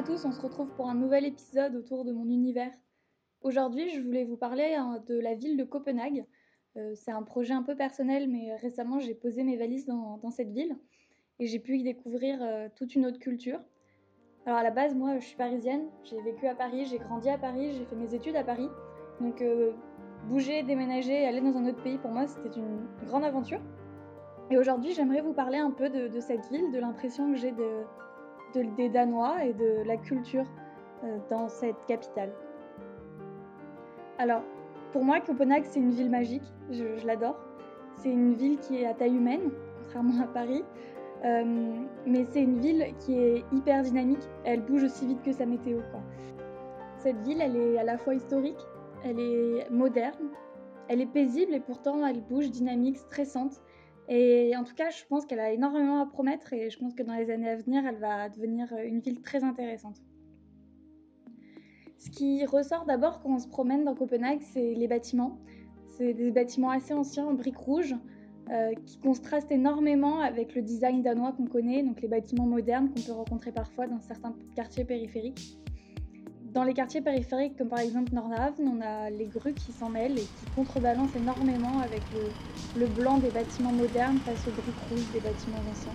à tous, on se retrouve pour un nouvel épisode autour de mon univers. Aujourd'hui, je voulais vous parler hein, de la ville de Copenhague. Euh, c'est un projet un peu personnel, mais récemment j'ai posé mes valises dans, cette ville et j'ai pu y découvrir euh, toute une autre culture. Alors à la base, moi je suis parisienne, j'ai vécu à Paris, j'ai grandi à Paris, j'ai fait mes études à Paris. Donc euh, bouger, déménager, aller dans un autre pays, pour moi c'était une grande aventure. Et aujourd'hui, j'aimerais vous parler un peu de, cette ville, de l'impression que j'ai de, des Danois et de la culture euh, dans cette capitale. Alors, pour moi, Copenhague, c'est une ville magique, je, l'adore. C'est une ville qui est à taille humaine, contrairement à Paris. Euh, mais c'est une ville qui est hyper dynamique, elle bouge aussi vite que sa météo. Cette ville, elle est à la fois historique, elle est moderne, elle est paisible et pourtant elle bouge dynamique, stressante. Et en tout cas, je pense qu'elle a énormément à promettre et je pense que dans les années à venir, elle va devenir une ville très intéressante. Ce qui ressort d'abord quand on se promène dans Copenhague, c'est les bâtiments. C'est des bâtiments assez anciens en briques rouges euh, qui contrastent énormément avec le design danois qu'on connaît, donc les bâtiments modernes qu'on peut rencontrer parfois dans certains quartiers périphériques. Dans les quartiers périphériques, comme par exemple Nordhavn, on a les grues qui s'en mêlent et qui contrebalancent énormément avec le, blanc des bâtiments modernes face aux briques rouges des bâtiments anciens.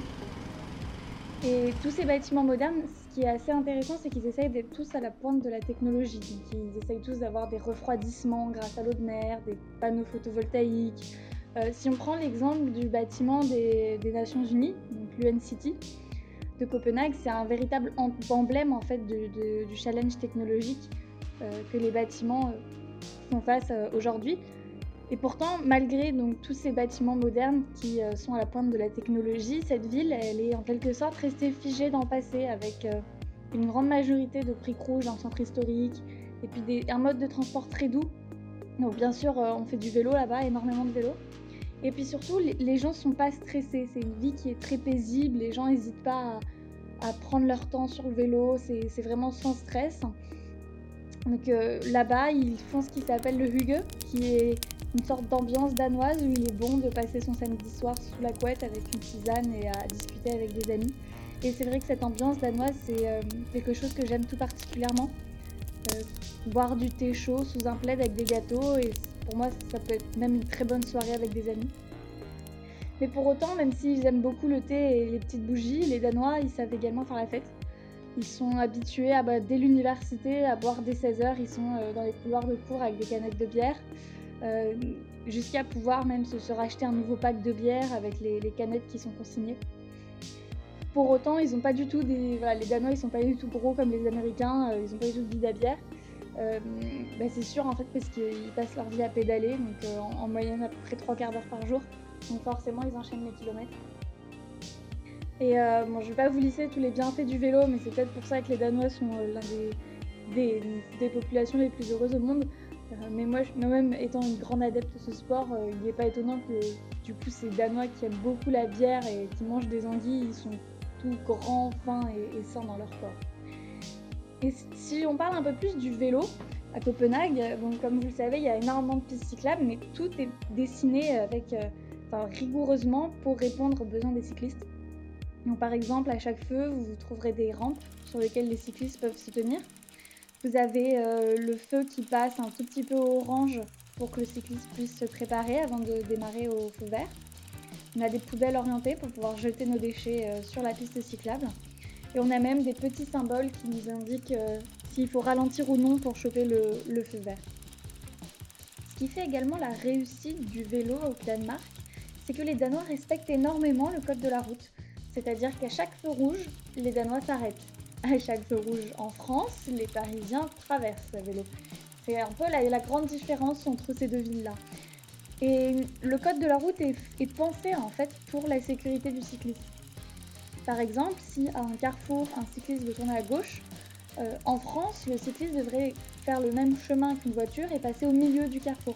Et tous ces bâtiments modernes, ce qui est assez intéressant, c'est qu'ils essayent d'être tous à la pointe de la technologie. ils essayent tous d'avoir des refroidissements grâce à l'eau de mer, des panneaux photovoltaïques. Euh, si on prend l'exemple du bâtiment des, Nations Unies, donc l'UN de Copenhague, c'est un véritable emblème en fait du challenge technologique euh, que les bâtiments euh, font face euh, aujourd'hui. Et pourtant, malgré donc tous ces bâtiments modernes qui sont à la pointe de la technologie, cette ville, elle est en quelque sorte restée figée dans le passé avec une grande majorité de briques rouges le centre historique et puis un mode de transport très doux. Donc bien sûr, on fait du vélo là-bas, énormément de vélo. Et puis surtout, les gens sont pas stressés. C'est une vie qui est très paisible. Les gens n'hésitent pas à, prendre leur temps sur le vélo. C'est vraiment sans stress. Donc euh, là-bas, ils font ce qui s'appelle le hygge, qui est une sorte d'ambiance danoise où il est bon de passer son samedi soir sous la couette avec une tisane et à discuter avec des amis. Et c'est vrai que cette ambiance danoise, c'est euh, quelque chose que j'aime tout particulièrement. Euh, boire du thé chaud sous un plaid avec des gâteaux et pour moi, ça peut être même une très bonne soirée avec des amis. Mais pour autant, même s'ils aiment beaucoup le thé et les petites bougies, les Danois, ils savent également faire la fête. Ils sont habitués à, bah, dès l'université à boire dès 16h, ils sont euh, dans les couloirs de cours avec des canettes de bière, euh, jusqu'à pouvoir même se, racheter un nouveau pack de bière avec les, canettes qui sont consignées. Pour autant, ils pas du tout des. les Danois, ils sont pas du tout gros comme les Américains, euh, ils ont pas du tout de vide à bière. Bah, c'est sûr en fait parce qu'ils passent leur vie à pédaler, donc euh, en, moyenne à peu près 3 quarts d'heure par jour. Donc forcément ils enchaînent les kilomètres. Et euh, bon, je vais pas vous lisser tous les bienfaits du vélo, mais c'est peut-être pour ça que les Danois sont l'un des, des, populations les plus heureuses au monde. mais moi, moi-même étant une grande adepte de ce sport, il n'est pas étonnant que du coup ces Danois qui aiment beaucoup la bière et qui mangent des anguilles, ils sont tout grands, fins et, et sains dans leur corps. Et si on parle un peu plus du vélo, à Copenhague, bon, comme vous le savez, il y a énormément de pistes cyclables, mais tout est dessiné avec, euh, rigoureusement pour répondre aux besoins des cyclistes. Donc, par exemple, à chaque feu, vous trouverez des rampes sur lesquelles les cyclistes peuvent se tenir. Vous avez euh, le feu qui passe un tout petit peu orange pour que le cycliste puisse se préparer avant de démarrer au feu vert. On a des poubelles orientées pour pouvoir jeter nos déchets euh, sur la piste cyclable. Et on a même des petits symboles qui nous indiquent euh, s'il faut ralentir ou non pour choper le, feu vert. Ce qui fait également la réussite du vélo au Danemark, c'est que les Danois respectent énormément le code de la route. C'est-à-dire qu'à chaque feu rouge, les Danois s'arrêtent. À chaque feu rouge en France, les Parisiens traversent à vélo. C'est un peu la, grande différence entre ces deux villes-là. Et le code de la route est, pensé en fait pour la sécurité du cycliste. Par exemple, si à un carrefour, un cycliste veut tourner à gauche, euh, en France, le cycliste devrait faire le même chemin qu'une voiture et passer au milieu du carrefour.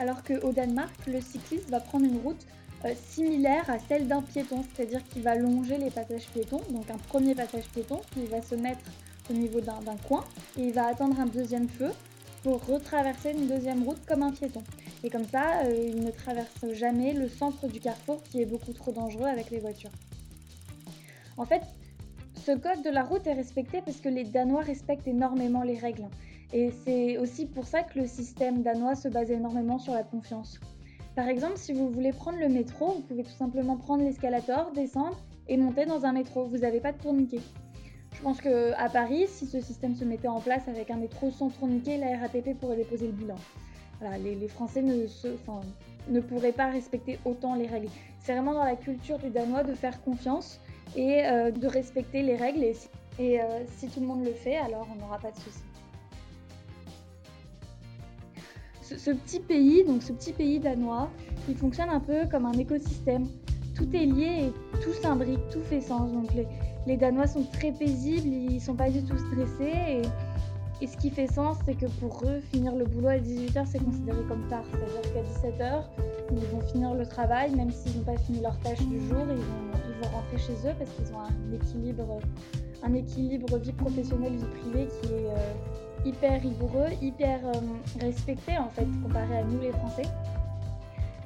Alors qu'au Danemark, le cycliste va prendre une route euh, similaire à celle d'un piéton, c'est-à-dire qu'il va longer les passages piétons, donc un premier passage piéton qui va se mettre au niveau d'un coin et il va attendre un deuxième feu pour retraverser une deuxième route comme un piéton. Et comme ça, euh, il ne traverse jamais le centre du carrefour qui est beaucoup trop dangereux avec les voitures. En fait, Ce code de la route est respecté parce que les Danois respectent énormément les règles. Et c'est aussi pour ça que le système danois se base énormément sur la confiance. Par exemple, si vous voulez prendre le métro, vous pouvez tout simplement prendre l'escalator, descendre et monter dans un métro. Vous n'avez pas de tourniquet. Je pense qu'à Paris, si ce système se mettait en place avec un métro sans tourniquet, la RATP pourrait déposer le bilan. les, Français ne, ne pourraient pas respecter autant les règles. C'est vraiment dans la culture du Danois de faire confiance et euh, de respecter les règles. Et, euh, si tout le monde le fait, alors on n'aura pas de soucis. Ce, petit pays, donc ce petit pays danois, il fonctionne un peu comme un écosystème. Tout est lié et tout s'imbrique, tout fait sens. Donc les, les Danois sont très paisibles, ils sont pas du tout stressés. Ce qui fait sens, c'est que pour eux, finir le boulot à 18h, c'est considéré comme tard. C'est-à-dire qu'à 17h, ils vont finir le travail, même s'ils n'ont pas fini leur tâche du jour, ils vont, rentrer chez eux parce qu'ils ont un équilibre, un équilibre vie professionnelle, vie privée qui est euh, hyper rigoureux, hyper euh, respecté en fait, comparé à nous les Français.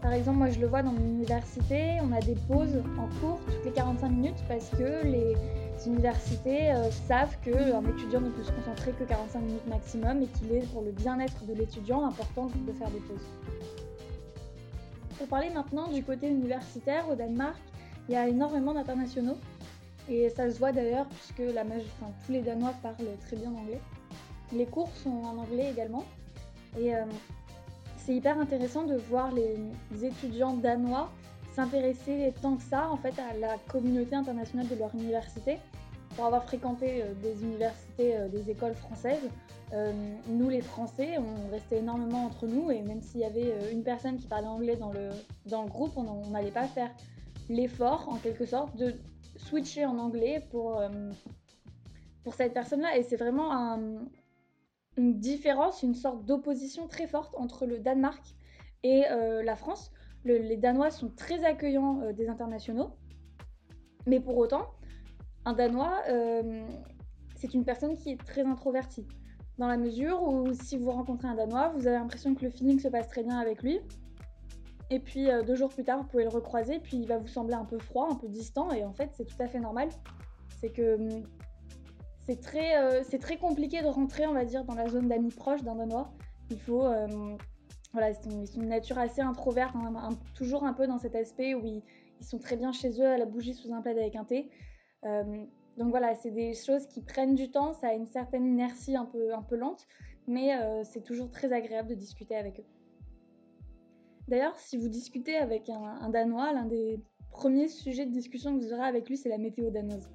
Par exemple, moi je le vois dans mon université, on a des pauses en cours toutes les 45 minutes parce que les universités euh, savent qu'un étudiant ne peut se concentrer que 45 minutes maximum et qu'il est pour le bien-être de l'étudiant important de faire des pauses. Pour parler maintenant du côté universitaire au Danemark, il y a énormément d'internationaux et ça se voit d'ailleurs puisque tous les Danois parlent très bien anglais. Les cours sont en anglais également et euh, c'est hyper intéressant de voir les, étudiants danois s'intéresser tant que ça en fait à la communauté internationale de leur université. Pour avoir fréquenté euh, des universités, euh, des écoles françaises, euh, nous les Français, on restait énormément entre nous et même s'il y avait une personne qui parlait anglais dans le, dans le groupe, on n'allait pas faire l'effort en quelque sorte de switcher en anglais pour, pour cette personne-là. Et c'est vraiment un, une différence, une sorte d'opposition très forte entre le Danemark et la France. Les Danois sont très accueillants euh, des internationaux, mais pour autant, un Danois, euh, c'est une personne qui est très introvertie, dans la mesure où si vous rencontrez un Danois, vous avez l'impression que le feeling se passe très bien avec lui, et puis deux jours plus tard, vous pouvez le recroiser, puis il va vous sembler un peu froid, un peu distant, et en fait, c'est tout à fait normal. C'est que hum, c'est très, euh, très compliqué de rentrer, on va dire, dans la zone d'amis proches d'un Danois. Il faut, euh, voilà, ils sont une nature assez introverte, hein, toujours un peu dans cet aspect où ils, sont très bien chez eux à la bougie sous un plaid avec un thé. Euh, donc voilà, c'est des choses qui prennent du temps, ça a une certaine inertie un peu, lente, mais c'est toujours très agréable de discuter avec eux. D'ailleurs, si vous discutez avec un, un Danois, l'un des premiers sujets de discussion que vous aurez avec lui, c'est la météo danoise.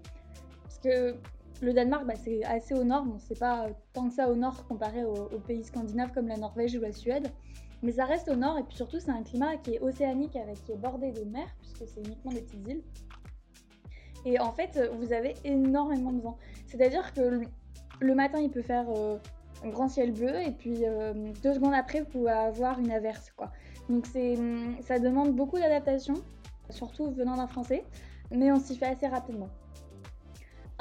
Parce que le Danemark, bah, c'est assez au nord, bon, c'est pas tant que ça au nord comparé aux, pays scandinaves comme la Norvège ou la Suède, mais ça reste au nord et puis surtout c'est un climat qui est océanique avec qui est bordé de mer puisque c'est uniquement des petites îles. Et en fait, vous avez énormément de vent. C'est-à-dire que le matin, il peut faire euh, un grand ciel bleu et puis euh, deux secondes après, vous pouvez avoir une averse. Quoi. Donc ça demande beaucoup d'adaptation, surtout venant d'un Français, mais on s'y fait assez rapidement.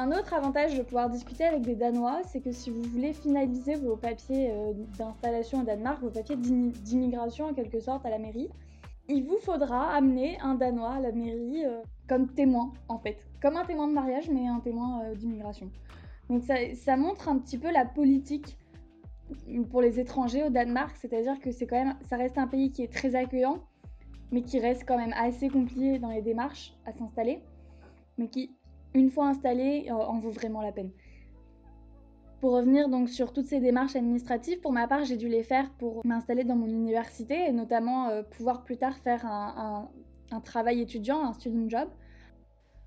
Un autre avantage de pouvoir discuter avec des Danois, c'est que si vous voulez finaliser vos papiers euh, d'installation au Danemark, vos papiers d'immigration en quelque sorte à la mairie, il vous faudra amener un Danois à la mairie euh, comme témoin en fait. Comme un témoin de mariage mais un témoin euh, d'immigration. Donc ça, montre un petit peu la politique pour les étrangers au Danemark, c'est-à-dire que c'est quand même, ça reste un pays qui est très accueillant, mais qui reste quand même assez compliqué dans les démarches à s'installer, mais qui une fois installé, euh, en vaut vraiment la peine. Pour revenir donc sur toutes ces démarches administratives, pour ma part, j'ai dû les faire pour m'installer dans mon université et notamment euh, pouvoir plus tard faire un, travail étudiant, un student job.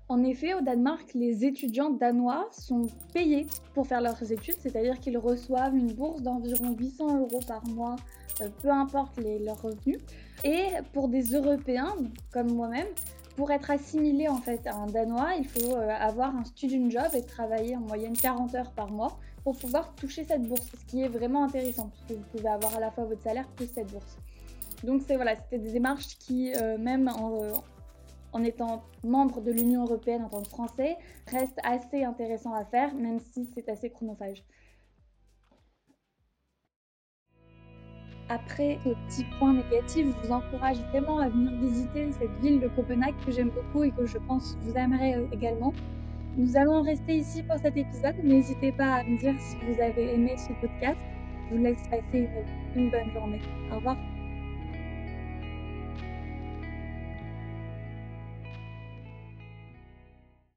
En effet, au Danemark, les étudiants danois sont payés pour faire leurs études, c'est-à-dire qu'ils reçoivent une bourse d'environ 800 euros par mois, euh, peu importe leurs revenus. Et pour des Européens, comme moi-même, pour être assimilé en fait à un Danois, il faut euh, avoir un student job et travailler en moyenne 40 heures par mois pour pouvoir toucher cette bourse, ce qui est vraiment intéressant parce que vous pouvez avoir à la fois votre salaire plus cette bourse. Donc c'est voilà, c'était des démarches qui, euh, même en, euh, en, étant membre de l'Union européenne en tant que Français, restent assez intéressants à faire, même si c'est assez chronophage. Après ce petit point négatif, je vous encourage vraiment à venir visiter cette ville de Copenhague que j'aime beaucoup et que je pense vous aimerez euh, également. Nous allons rester ici pour cet épisode. N'hésitez pas à me dire si vous avez aimé ce podcast. Je vous laisse passer une, une bonne journée. Au revoir.